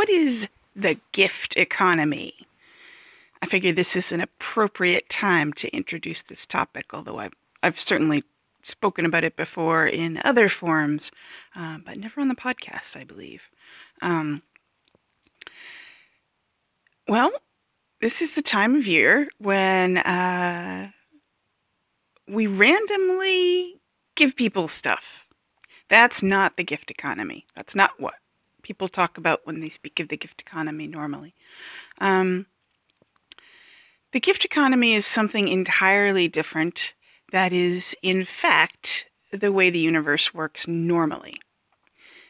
What is the gift economy? I figure this is an appropriate time to introduce this topic, although I've, I've certainly spoken about it before in other forms, uh, but never on the podcast, I believe. Um, well, this is the time of year when uh, we randomly give people stuff. That's not the gift economy. That's not what people talk about when they speak of the gift economy normally. Um, the gift economy is something entirely different that is, in fact, the way the universe works normally.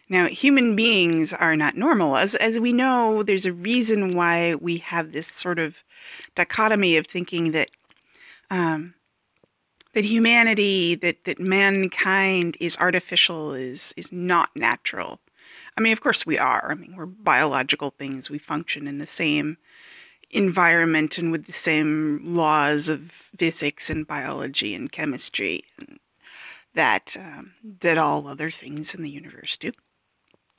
Now, human beings are not normal. As, as we know, there's a reason why we have this sort of dichotomy of thinking that um, that humanity, that, that mankind is artificial, is, is not natural. I mean, of course we are. I mean, we're biological things. We function in the same environment and with the same laws of physics and biology and chemistry that um, that all other things in the universe do.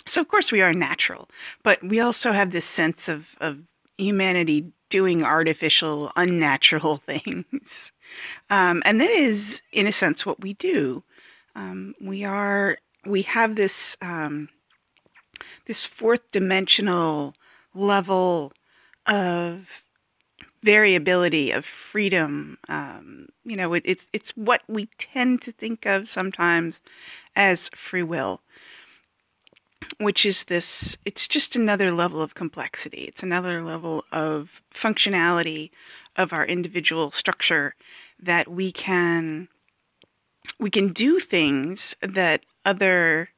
So of course we are natural, but we also have this sense of, of humanity doing artificial, unnatural things, um, and that is, in a sense, what we do. Um, we are we have this um, this fourth dimensional level of variability of freedom um, you know it, it's it's what we tend to think of sometimes as free will which is this it's just another level of complexity. It's another level of functionality of our individual structure that we can we can do things that other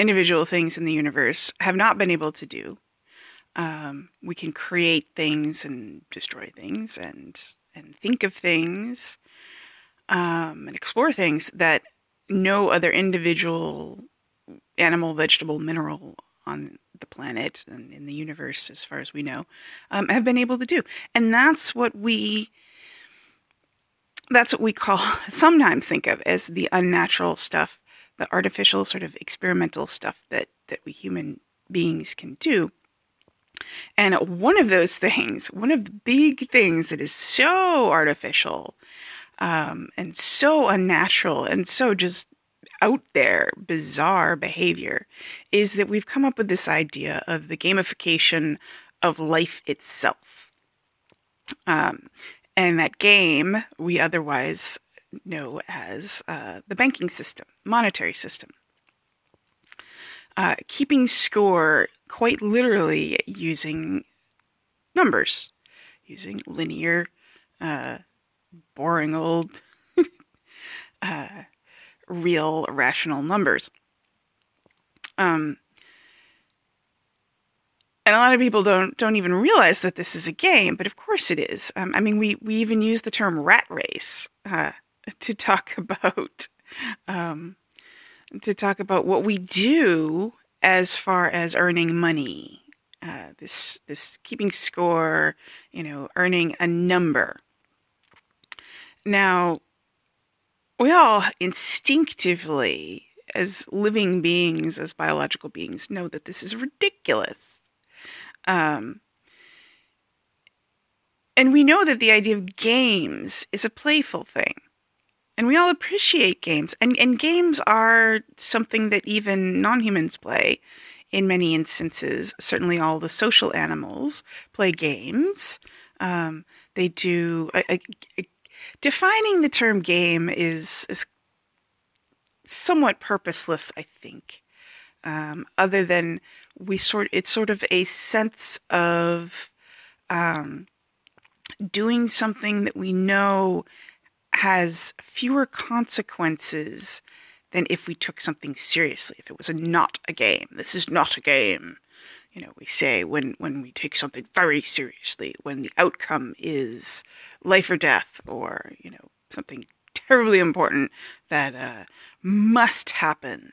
individual things in the universe have not been able to do. Um, we can create things and destroy things and and think of things um, and explore things that no other individual animal, vegetable, mineral on the planet and in the universe, as far as we know, um, have been able to do. And that's what we that's what we call sometimes think of as the unnatural stuff the artificial sort of experimental stuff that that we human beings can do. And one of those things, one of the big things that is so artificial um, and so unnatural and so just out there, bizarre behavior, is that we've come up with this idea of the gamification of life itself. Um, and that game we otherwise know as uh, the banking system, monetary system. Uh, keeping score quite literally using numbers, using linear, uh, boring old, uh, real rational numbers. Um, and a lot of people don't don't even realize that this is a game, but of course it is. Um, I mean, we we even use the term rat race uh, to talk about um, to talk about what we do as far as earning money. Uh, this this keeping score, you know, earning a number. Now, we all instinctively, as living beings, as biological beings, know that this is ridiculous. Um, and we know that the idea of games is a playful thing and we all appreciate games. And and games are something that even non-humans play in many instances. Certainly all the social animals play games. Um, they do a, a, a, defining the term game is, is somewhat purposeless i think. Um, other than we sort it's sort of a sense of um, doing something that we know has fewer consequences than if we took something seriously. If it was a not a game, this is not a game. You know, we say when when we take something very seriously, when the outcome is life or death, or you know something terribly important that uh, must happen.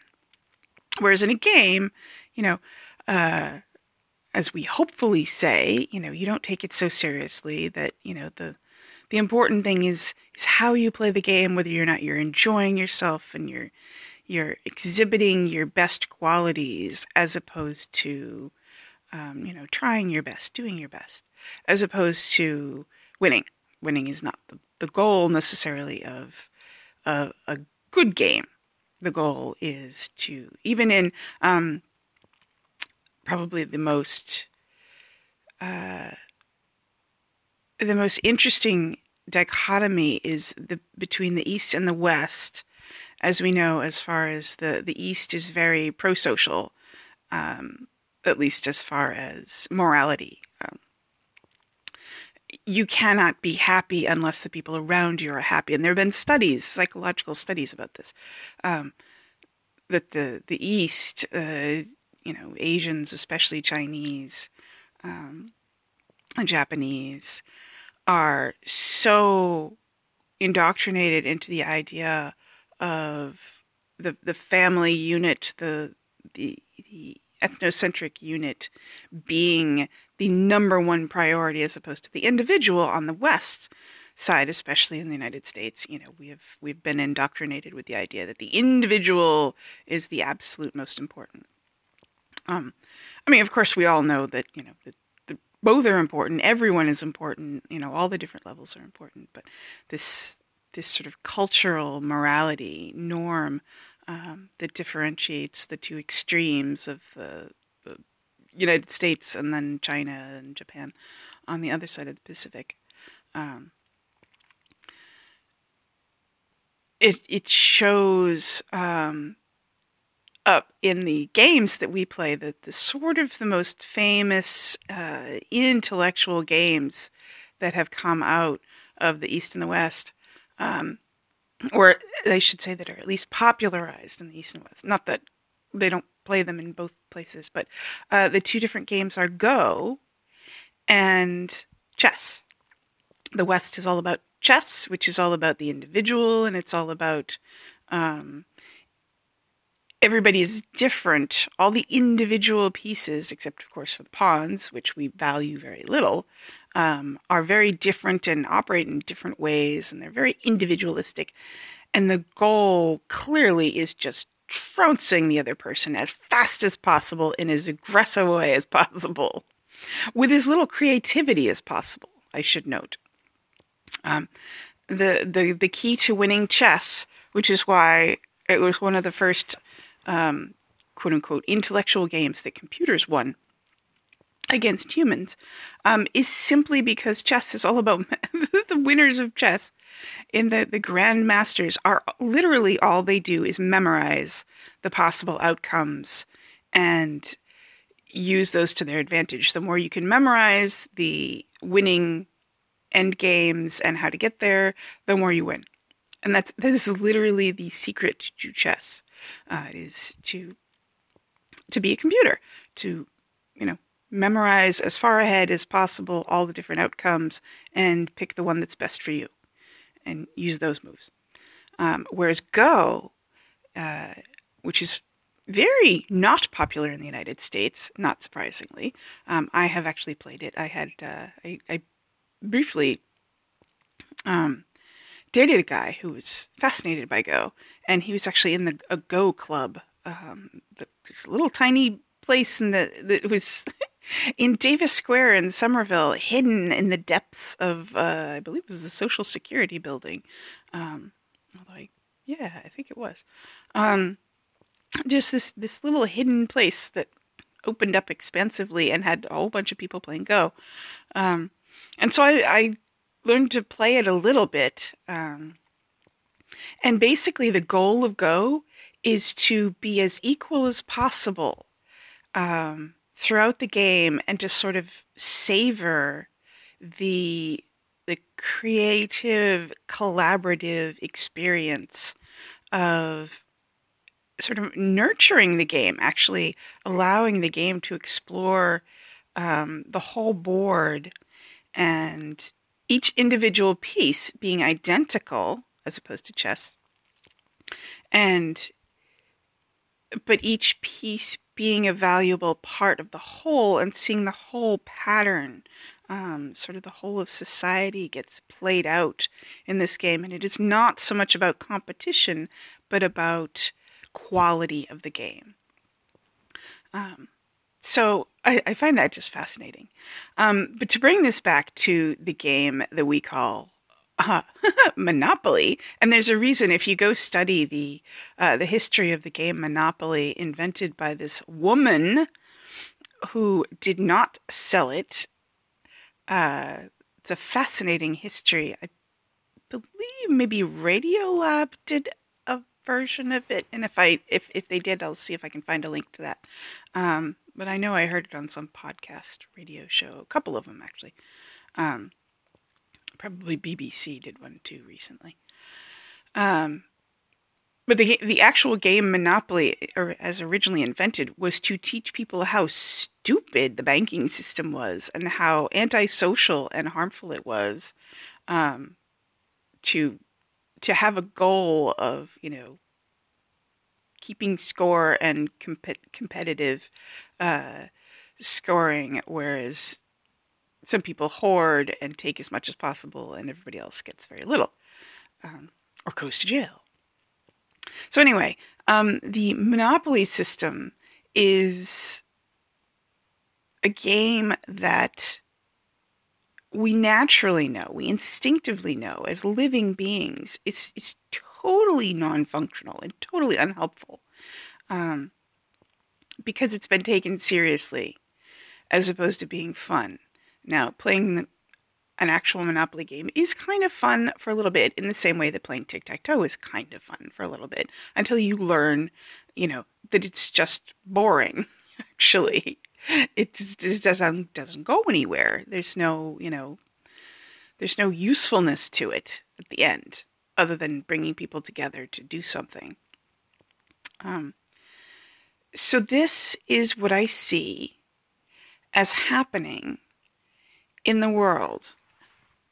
Whereas in a game, you know, uh, as we hopefully say, you know, you don't take it so seriously that you know the the important thing is is how you play the game, whether you're not you're enjoying yourself and you're you're exhibiting your best qualities as opposed to um, you know trying your best, doing your best, as opposed to winning. Winning is not the, the goal necessarily of, of a good game. The goal is to even in um, probably the most uh, the most interesting dichotomy is the between the East and the West. As we know, as far as the the East is very pro-social, um, at least as far as morality. Um, you cannot be happy unless the people around you are happy, and there have been studies, psychological studies about this. Um, that the the East, uh, you know, Asians, especially Chinese, um, Japanese, are so indoctrinated into the idea of the the family unit, the the the ethnocentric unit being the number one priority as opposed to the individual on the west side especially in the United States. You know we have we've been indoctrinated with the idea that the individual is the absolute most important. Um i mean of course we all know that you know that both are important. Everyone is important. You know, all the different levels are important. But this this sort of cultural morality norm um, that differentiates the two extremes of the, the, United States and then China and Japan on the other side of the Pacific. Um, it it shows um, up in the games that we play, the, the sort of the most famous uh, intellectual games that have come out of the East and the West, um, or I should say that are at least popularized in the East and West. Not that they don't play them in both places, but uh, the two different games are Go and chess. The West is all about chess, which is all about the individual, and it's all about um, everybody's different. All the individual pieces, except of course for the pawns, which we value very little, um, are very different and operate in different ways, and they're very individualistic. And the goal clearly is just trouncing the other person as fast as possible in as aggressive a way as possible, with as little creativity as possible. I should note. Um, the the the key to winning chess, which is why it was one of the first um, quote unquote intellectual games that computers won against humans um, is simply because chess is all about the winners of chess in the the grandmasters are literally all they do is memorize the possible outcomes and use those to their advantage. The more you can memorize the winning end games and how to get there the more you win. And that's that is literally the secret to chess uh, is to to be a computer, to you know memorize as far ahead as possible all the different outcomes and pick the one that's best for you, and use those moves. Um, whereas Go, uh, which is very not popular in the United States, not surprisingly. Um, I have actually played it. I had uh, I, I, briefly um, dated a guy who was fascinated by Go, and he was actually in the a Go club, um, this little tiny place in the that was in Davis Square in Somerville, hidden in the depths of uh, I believe it was the Social Security building. Um, like, yeah, I think it was. Um, just this this little hidden place that opened up expansively and had a whole bunch of people playing Go. Um, and so I, I learned to play it a little bit. Um, and basically, the goal of Go is to be as equal as possible um, throughout the game and to sort of savor the the creative, collaborative experience of sort of nurturing the game, actually allowing the game to explore um, the whole board and each individual piece being identical as opposed to chess. And but each piece being a valuable part of the whole and seeing the whole pattern um, sort of the whole of society gets played out in this game. And it is not so much about competition, but about quality of the game. Um, so I, I, find that just fascinating. Um, but to bring this back to the game that we call uh, Monopoly, and there's a reason if you go study the uh, the history of the game Monopoly, invented by this woman who did not sell it. Uh, it's a fascinating history. I believe maybe Radiolab did a version of it, and if I if if they did, I'll see if I can find a link to that. Um, but I know I heard it on some podcast radio show, a couple of them actually. Um, probably BBC did one too recently. Um, but the the actual game Monopoly, or as originally invented, was to teach people how stupid the banking system was and how antisocial and harmful it was. Um, to to have a goal of you know keeping score and comp- competitive uh, scoring, whereas some people hoard and take as much as possible, and everybody else gets very little um, or goes to jail. So, anyway, um, the Monopoly system is a game that we naturally know, we instinctively know as living beings, it's, it's totally non functional and totally unhelpful um, because it's been taken seriously as opposed to being fun. Now, playing an actual Monopoly game is kind of fun for a little bit, in the same way that playing tic tac toe is kind of fun for a little bit, until you learn, you know, that it's just boring. Actually, it just doesn't doesn't go anywhere. There's no, you know, there's no usefulness to it at the end, other than bringing people together to do something. Um, so this is what I see as happening in the world.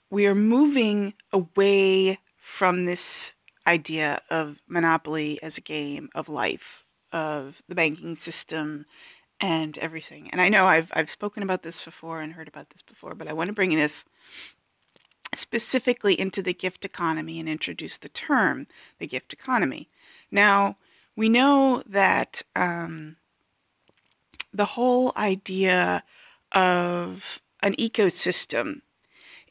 We are moving away from this idea of monopoly as a game of life, of the banking system and everything. And I know I've I've spoken about this before and heard about this before, but I want to bring this specifically into the gift economy and introduce the term the gift economy. Now, we know that um, the whole idea of an ecosystem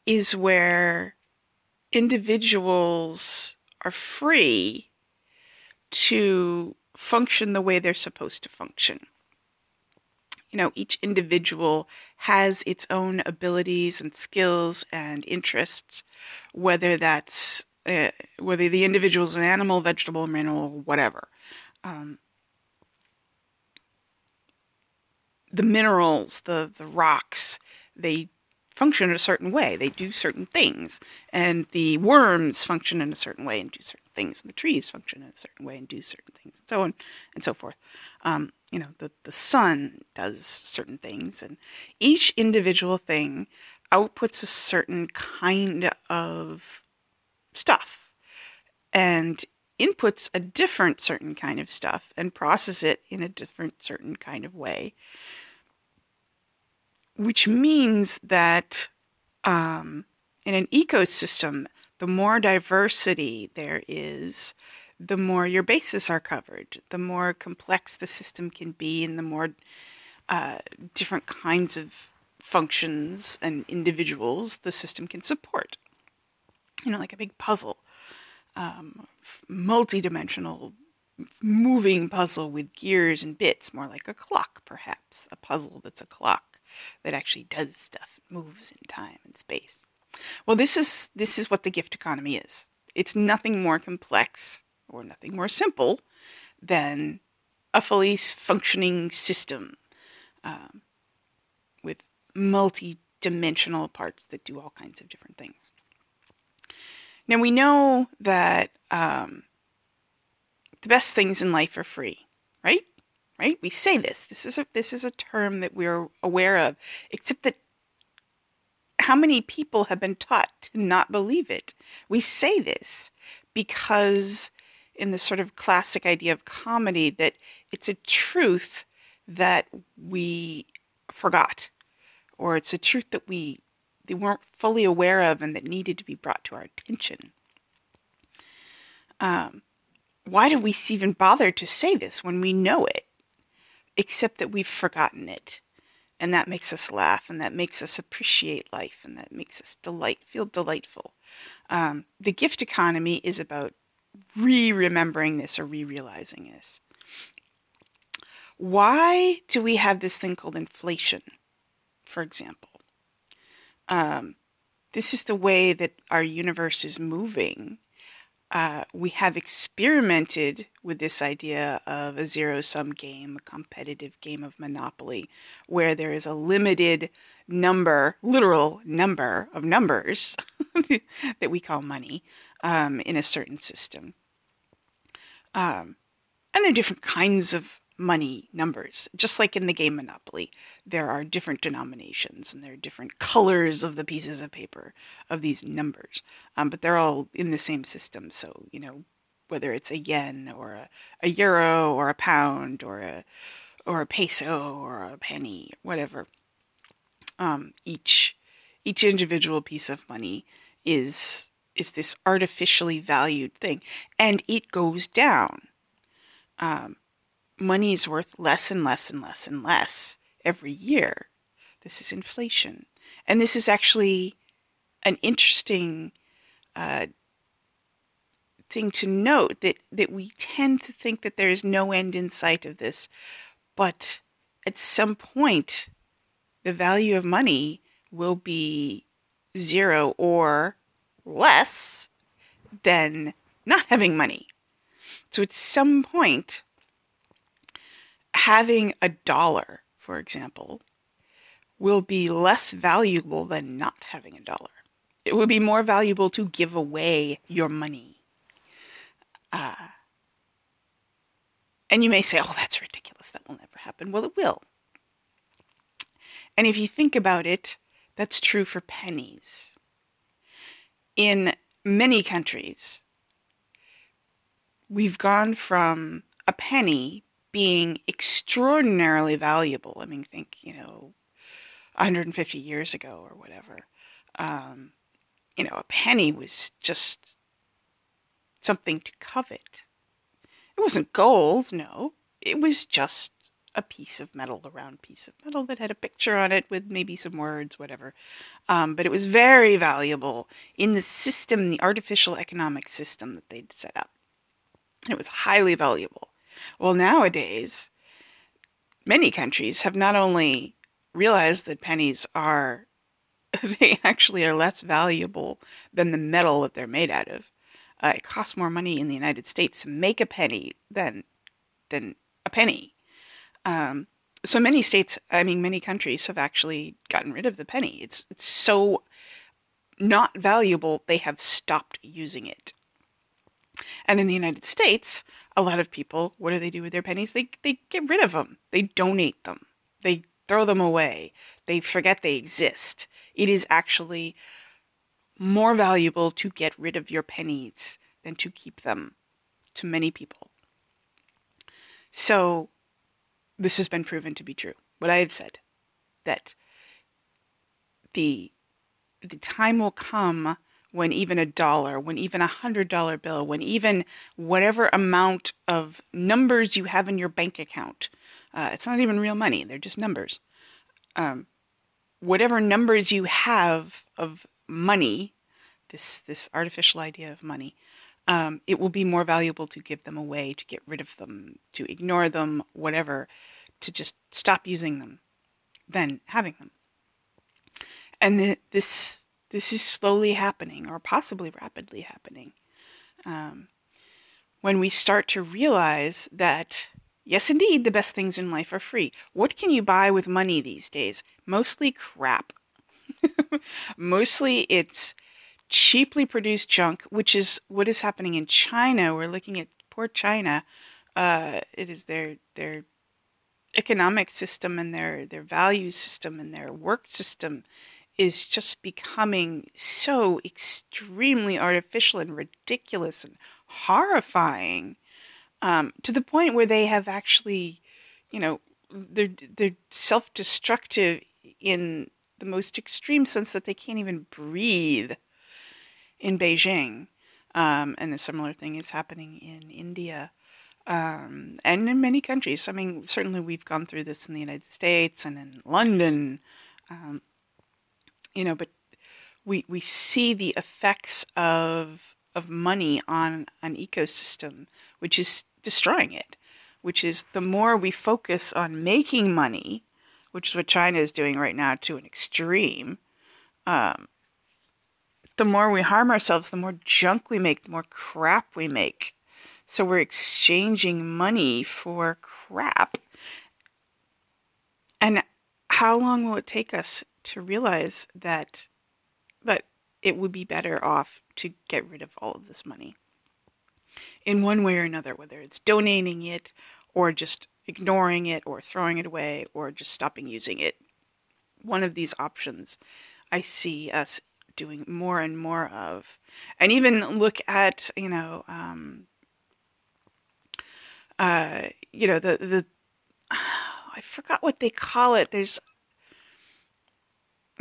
is where individuals are free to function the way they're supposed to function. You know, each individual has its own abilities and skills and interests, whether that's uh, whether the individual is an animal, vegetable, mineral, whatever. Um, the minerals, the the rocks, they function in a certain way. They do certain things. And the worms function in a certain way and do certain things. And the trees function in a certain way and do certain things, and so on and so forth. Um, you know, the, the sun does certain things. And each individual thing outputs a certain kind of stuff and inputs a different certain kind of stuff and process it in a different certain kind of way which means that um, in an ecosystem, the more diversity there is, the more your bases are covered, the more complex the system can be, and the more uh, different kinds of functions and individuals the system can support. You know, like a big puzzle, um, multi-dimensional moving puzzle with gears and bits, more like a clock, perhaps, a puzzle that's a clock that actually does stuff, moves in time and space. Well, this is this is what the gift economy is. It's nothing more complex or nothing more simple than a fully functioning system um, with multi-dimensional parts that do all kinds of different things. Now we know that um, the best things in life are free, right? Right? We say this. This is a this is a term that we're aware of, except that how many people have been taught to not believe it? We say this because in the sort of classic idea of comedy that it's a truth that we forgot or it's a truth that we they weren't fully aware of and that needed to be brought to our attention. Um, why do we even bother to say this when we know it? Except that we've forgotten it. And that makes us laugh and that makes us appreciate life and that makes us delight, feel delightful. Um, the gift economy is about re remembering this or re realizing this. Why do we have this thing called inflation, for example? Um, this is the way that our universe is moving. Uh, we have experimented with this idea of a zero sum game, a competitive game of Monopoly, where there is a limited number, literal number of numbers that we call money um, in a certain system. Um, and there are different kinds of money numbers. Just like in the game Monopoly, there are different denominations and there are different colors of the pieces of paper of these numbers, um, but they're all in the same system. So, you know, whether it's a yen or a, a euro or a pound or a or a peso or a penny, whatever. Um, each each individual piece of money is is this artificially valued thing, and it goes down. Um, money is worth less and less and less and less every year. This is inflation. And this is actually an interesting uh, thing to note that, that we tend to think that there is no end in sight of this. But at some point, the value of money will be zero or less than not having money. So at some point, having a dollar, for example, will be less valuable than not having a dollar. It would be more valuable to give away your money. Uh, and you may say, oh, that's ridiculous. That will never happen. Well, it will. And if you think about it, that's true for pennies. In many countries, we've gone from a penny being extraordinarily valuable. I mean, think, you know, 150 years ago or whatever. Um, you know, a penny was just something to covet. It wasn't gold, no. It was just a piece of metal, a round piece of metal that had a picture on it with maybe some words, whatever. Um, but it was very valuable in the system, the artificial economic system that they'd set up. And it was highly valuable. Well, nowadays, many countries have not only realized that pennies are, they actually are less valuable than the metal that they're made out of. Uh, it costs more money in the United States to make a penny than, than a penny. Um, so many states, I mean, many countries have actually gotten rid of the penny. It's, it's so not valuable, they have stopped using it. And in the United States, a lot of people, what do they do with their pennies? They, they get rid of them, they donate them, they throw them away, they forget they exist. It is actually more valuable to get rid of your pennies than to keep them to many people. So, this has been proven to be true. What I have said that the the time will come when even a dollar, when even a hundred dollar bill, when even whatever amount of numbers you have in your bank account, uh, it's not even real money, they're just numbers. Um, whatever numbers you have of money, this, this artificial idea of money, um, it will be more valuable to give them away, to get rid of them, to ignore them, whatever, to just stop using them than having them. And the, this this is slowly happening, or possibly rapidly happening. Um, when we start to realize that, yes, indeed, the best things in life are free. What can you buy with money these days? Mostly crap. Mostly it's cheaply produced junk, which is what is happening in China. We're looking at poor China. Uh, it is their their economic system and their their value system and their work system is just becoming so extremely artificial and ridiculous and horrifying um, to the point where they have actually, you know, they're they're self-destructive in the most extreme sense that they can't even breathe in Beijing. Um, and a similar thing is happening in India um, and in many countries. I mean, certainly we've gone through this in the United States and in London, um, you know, but we we see the effects of of money on an ecosystem, which is destroying it. Which is the more we focus on making money, which is what China is doing right now to an extreme. Um, the more we harm ourselves, the more junk we make, the more crap we make. So we're exchanging money for crap. And how long will it take us to realize that that it would be better off to get rid of all of this money? In one way or another, whether it's donating it or just ignoring it or throwing it away or just stopping using it. One of these options I see us doing more and more of. And even look at, you know, um, uh, you know, the, the, I forgot what they call it. There's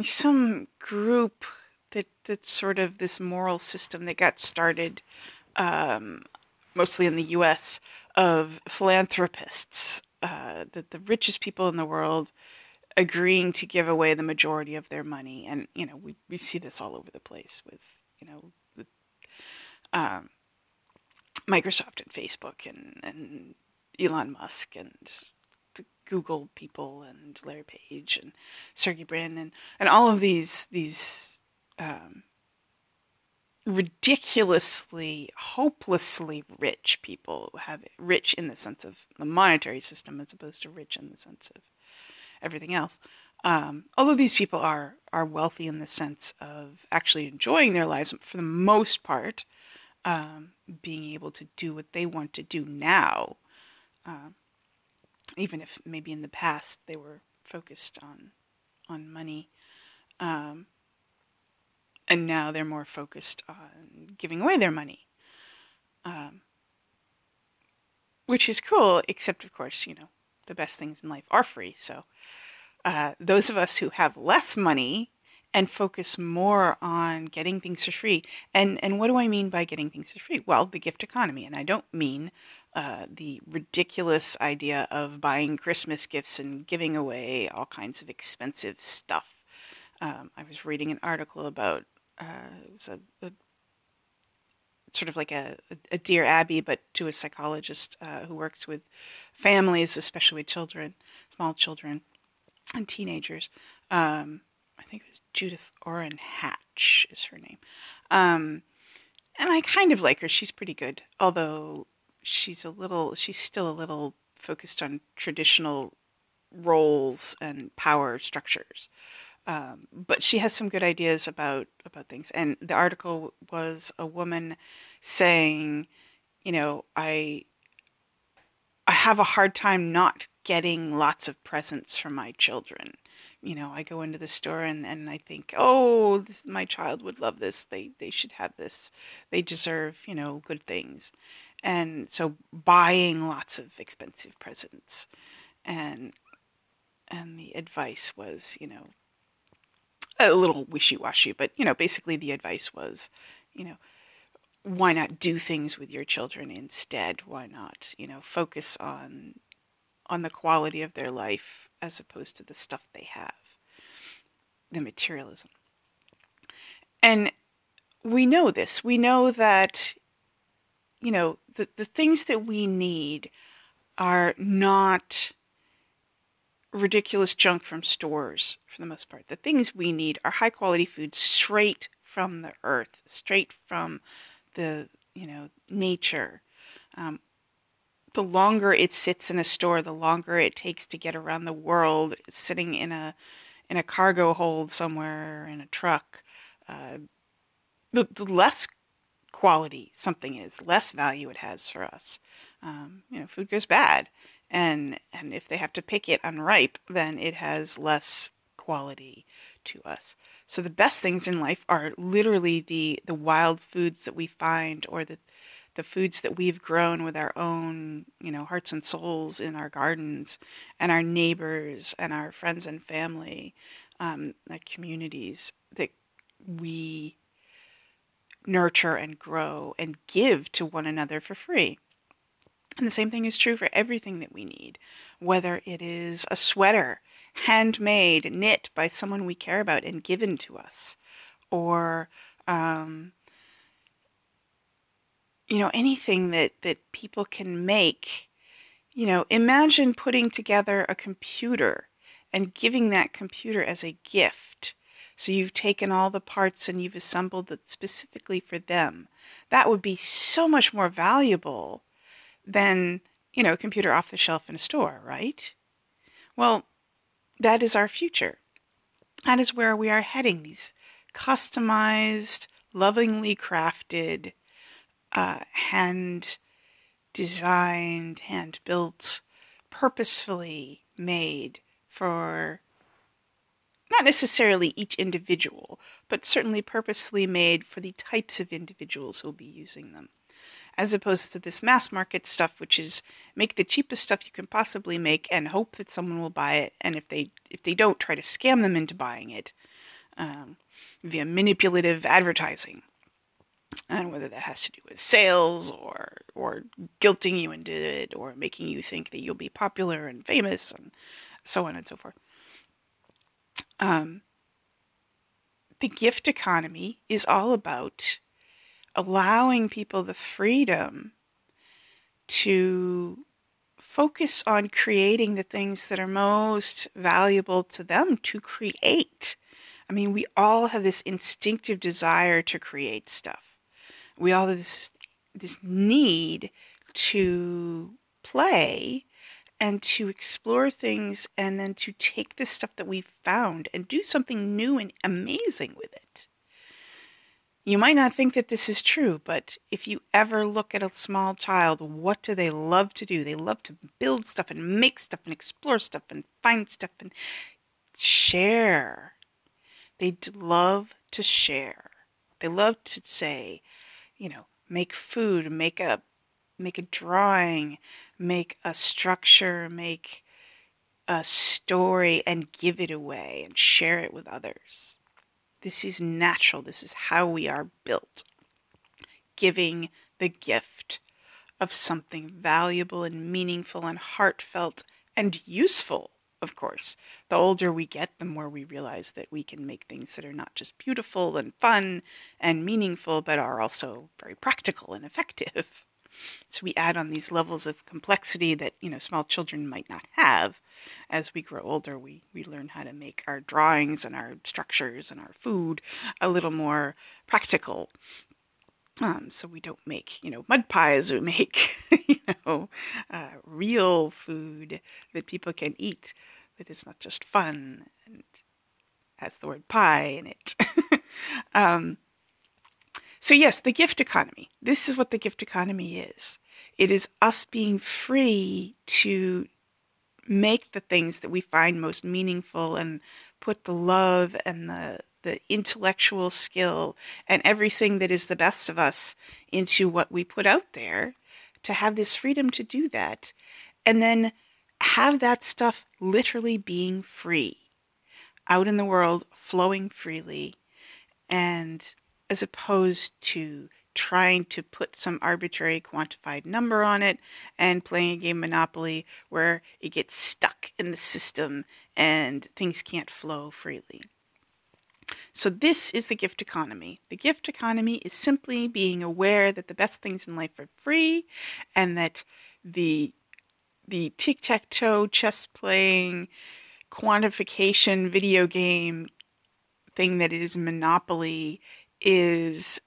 some group that, that's sort of this moral system that got started, um, mostly in the US, of philanthropists, uh, the, the richest people in the world agreeing to give away the majority of their money. And, you know, we, we see this all over the place with, you know, the, um, Microsoft and Facebook and, and Elon Musk and the Google people and Larry Page and Sergey Brin and, and all of these these um, ridiculously, hopelessly rich people have rich in the sense of the monetary system as opposed to rich in the sense of everything else. Um, although these people are are wealthy in the sense of actually enjoying their lives for the most part, um, being able to do what they want to do now, uh, even if maybe in the past they were focused on on money. Um, and now they're more focused on giving away their money, um, which is cool. Except, of course, you know the best things in life are free. So, uh, those of us who have less money and focus more on getting things for free. And and what do I mean by getting things for free? Well, the gift economy, and I don't mean uh, the ridiculous idea of buying Christmas gifts and giving away all kinds of expensive stuff. Um, I was reading an article about uh, it was a, a sort of like a, a, Dear Abby, but to a psychologist uh, who works with families, especially with children, small children, and teenagers. Um, I think it was Judith Orrin Hatch is her name. Um, and I kind of like her. She's pretty good, although she's a little, she's still a little focused on traditional roles and power structures. Um, but she has some good ideas about about things. And the article was a woman saying, you know, I I have a hard time not getting lots of presents for my children. You know, I go into the store and, and I think, oh, this, my child would love this. They they should have this. They deserve, you know, good things. And so buying lots of expensive presents. And and the advice was, you know, a little wishy-washy, but you know, basically the advice was, you know, why not do things with your children instead? Why not, you know, focus on on the quality of their life as opposed to the stuff they have, the materialism. And we know this. We know that, you know, the, the things that we need are not ridiculous junk from stores for the most part. The things we need are high quality food straight from the earth, straight from the, you know, nature. Um, the longer it sits in a store, the longer it takes to get around the world sitting in a in a cargo hold somewhere in a truck. Uh, the, the less quality something is, less value it has for us. Um, you know, food goes bad, and and if they have to pick it unripe, then it has less quality to us. So the best things in life are literally the the wild foods that we find, or the the foods that we've grown with our own, you know, hearts and souls in our gardens, and our neighbors and our friends and family, um, our communities that we nurture and grow and give to one another for free. And the same thing is true for everything that we need, whether it is a sweater, handmade, knit by someone we care about and given to us, or, um, you know, anything that, that people can make. You know, imagine putting together a computer and giving that computer as a gift so you've taken all the parts and you've assembled it specifically for them. That would be so much more valuable than, you know, a computer off the shelf in a store, right? Well, that is our future. That is where we are heading. These customized, lovingly crafted, uh, hand designed, hand built, purposefully made for not necessarily each individual, but certainly purposefully made for the types of individuals who'll be using them. As opposed to this mass market stuff, which is make the cheapest stuff you can possibly make and hope that someone will buy it, and if they if they don't, try to scam them into buying it um, via manipulative advertising, and whether that has to do with sales or or guilting you into it or making you think that you'll be popular and famous and so on and so forth. Um, the gift economy is all about allowing people the freedom to focus on creating the things that are most valuable to them to create. I mean, we all have this instinctive desire to create stuff. We all have this this need to play and to explore things and then to take the stuff that we've found and do something new and amazing with it. You might not think that this is true, but if you ever look at a small child, what do they love to do? They love to build stuff and make stuff and explore stuff and find stuff and share. They love to share. They love to say, you know, make food, make a make a drawing, make a structure, make a story, and give it away and share it with others. This is natural. This is how we are built. Giving the gift of something valuable and meaningful and heartfelt and useful, of course. The older we get, the more we realize that we can make things that are not just beautiful and fun and meaningful, but are also very practical and effective. So we add on these levels of complexity that, you know, small children might not have. As we grow older, we, we learn how to make our drawings and our structures and our food a little more practical. Um, so we don't make, you know, mud pies. We make, you know, uh, real food that people can eat. That is not just fun and has the word pie in it. um, so, yes, the gift economy. This is what the gift economy is it is us being free to make the things that we find most meaningful and put the love and the the intellectual skill and everything that is the best of us into what we put out there to have this freedom to do that and then have that stuff literally being free out in the world flowing freely and as opposed to trying to put some arbitrary quantified number on it and playing a game Monopoly where it gets stuck in the system and things can't flow freely. So, this is the gift economy. The gift economy is simply being aware that the best things in life are free and that the the tic tac toe chess playing quantification video game thing that it is Monopoly is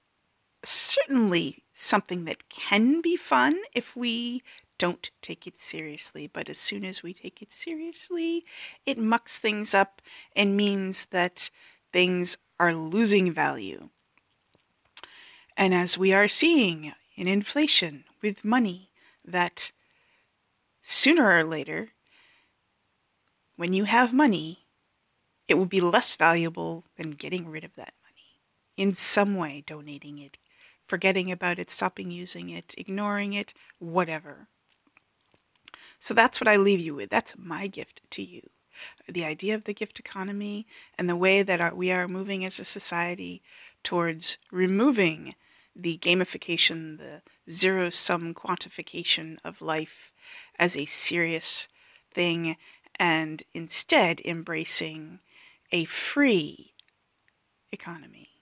certainly something that can be fun if we don't take it seriously. But as soon as we take it seriously, it mucks things up and means that things are losing value. And as we are seeing in inflation with money, that sooner or later, when you have money, it will be less valuable than getting rid of that in some way, donating it, forgetting about it, stopping using it, ignoring it, whatever. So that's what I leave you with. That's my gift to you. The idea of the gift economy and the way that our, we are moving as a society towards removing the gamification, the zero sum quantification of life as a serious thing, and instead embracing a free economy.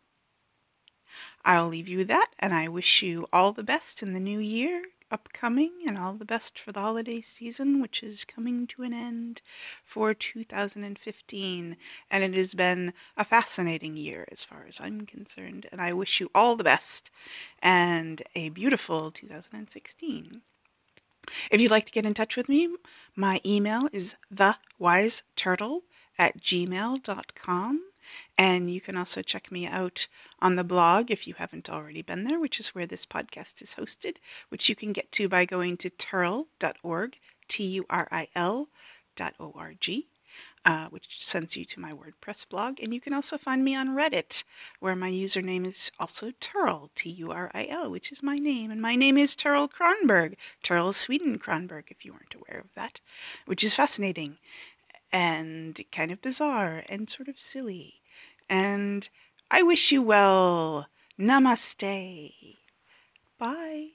I'll leave you with that, and I wish you all the best in the new year upcoming and all the best for the holiday season, which is coming to an end for 2015. And it has been a fascinating year as far as I'm concerned. And I wish you all the best and a beautiful 2016. If you'd like to get in touch with me, my email is thewiseturtle at gmail.com. And you can also check me out on the blog if you haven't already been there, which is where this podcast is hosted, which you can get to by going to turil.org, T U R I L dot O R G. Uh, which sends you to my WordPress blog. And you can also find me on Reddit, where my username is also Turil, T U R I L, which is my name. And my name is Turil Cronburg, Turil Sweden Cronburg, if you weren't aware of that, which is fascinating and kind of bizarre and sort of silly. And I wish you well. Namaste. Bye.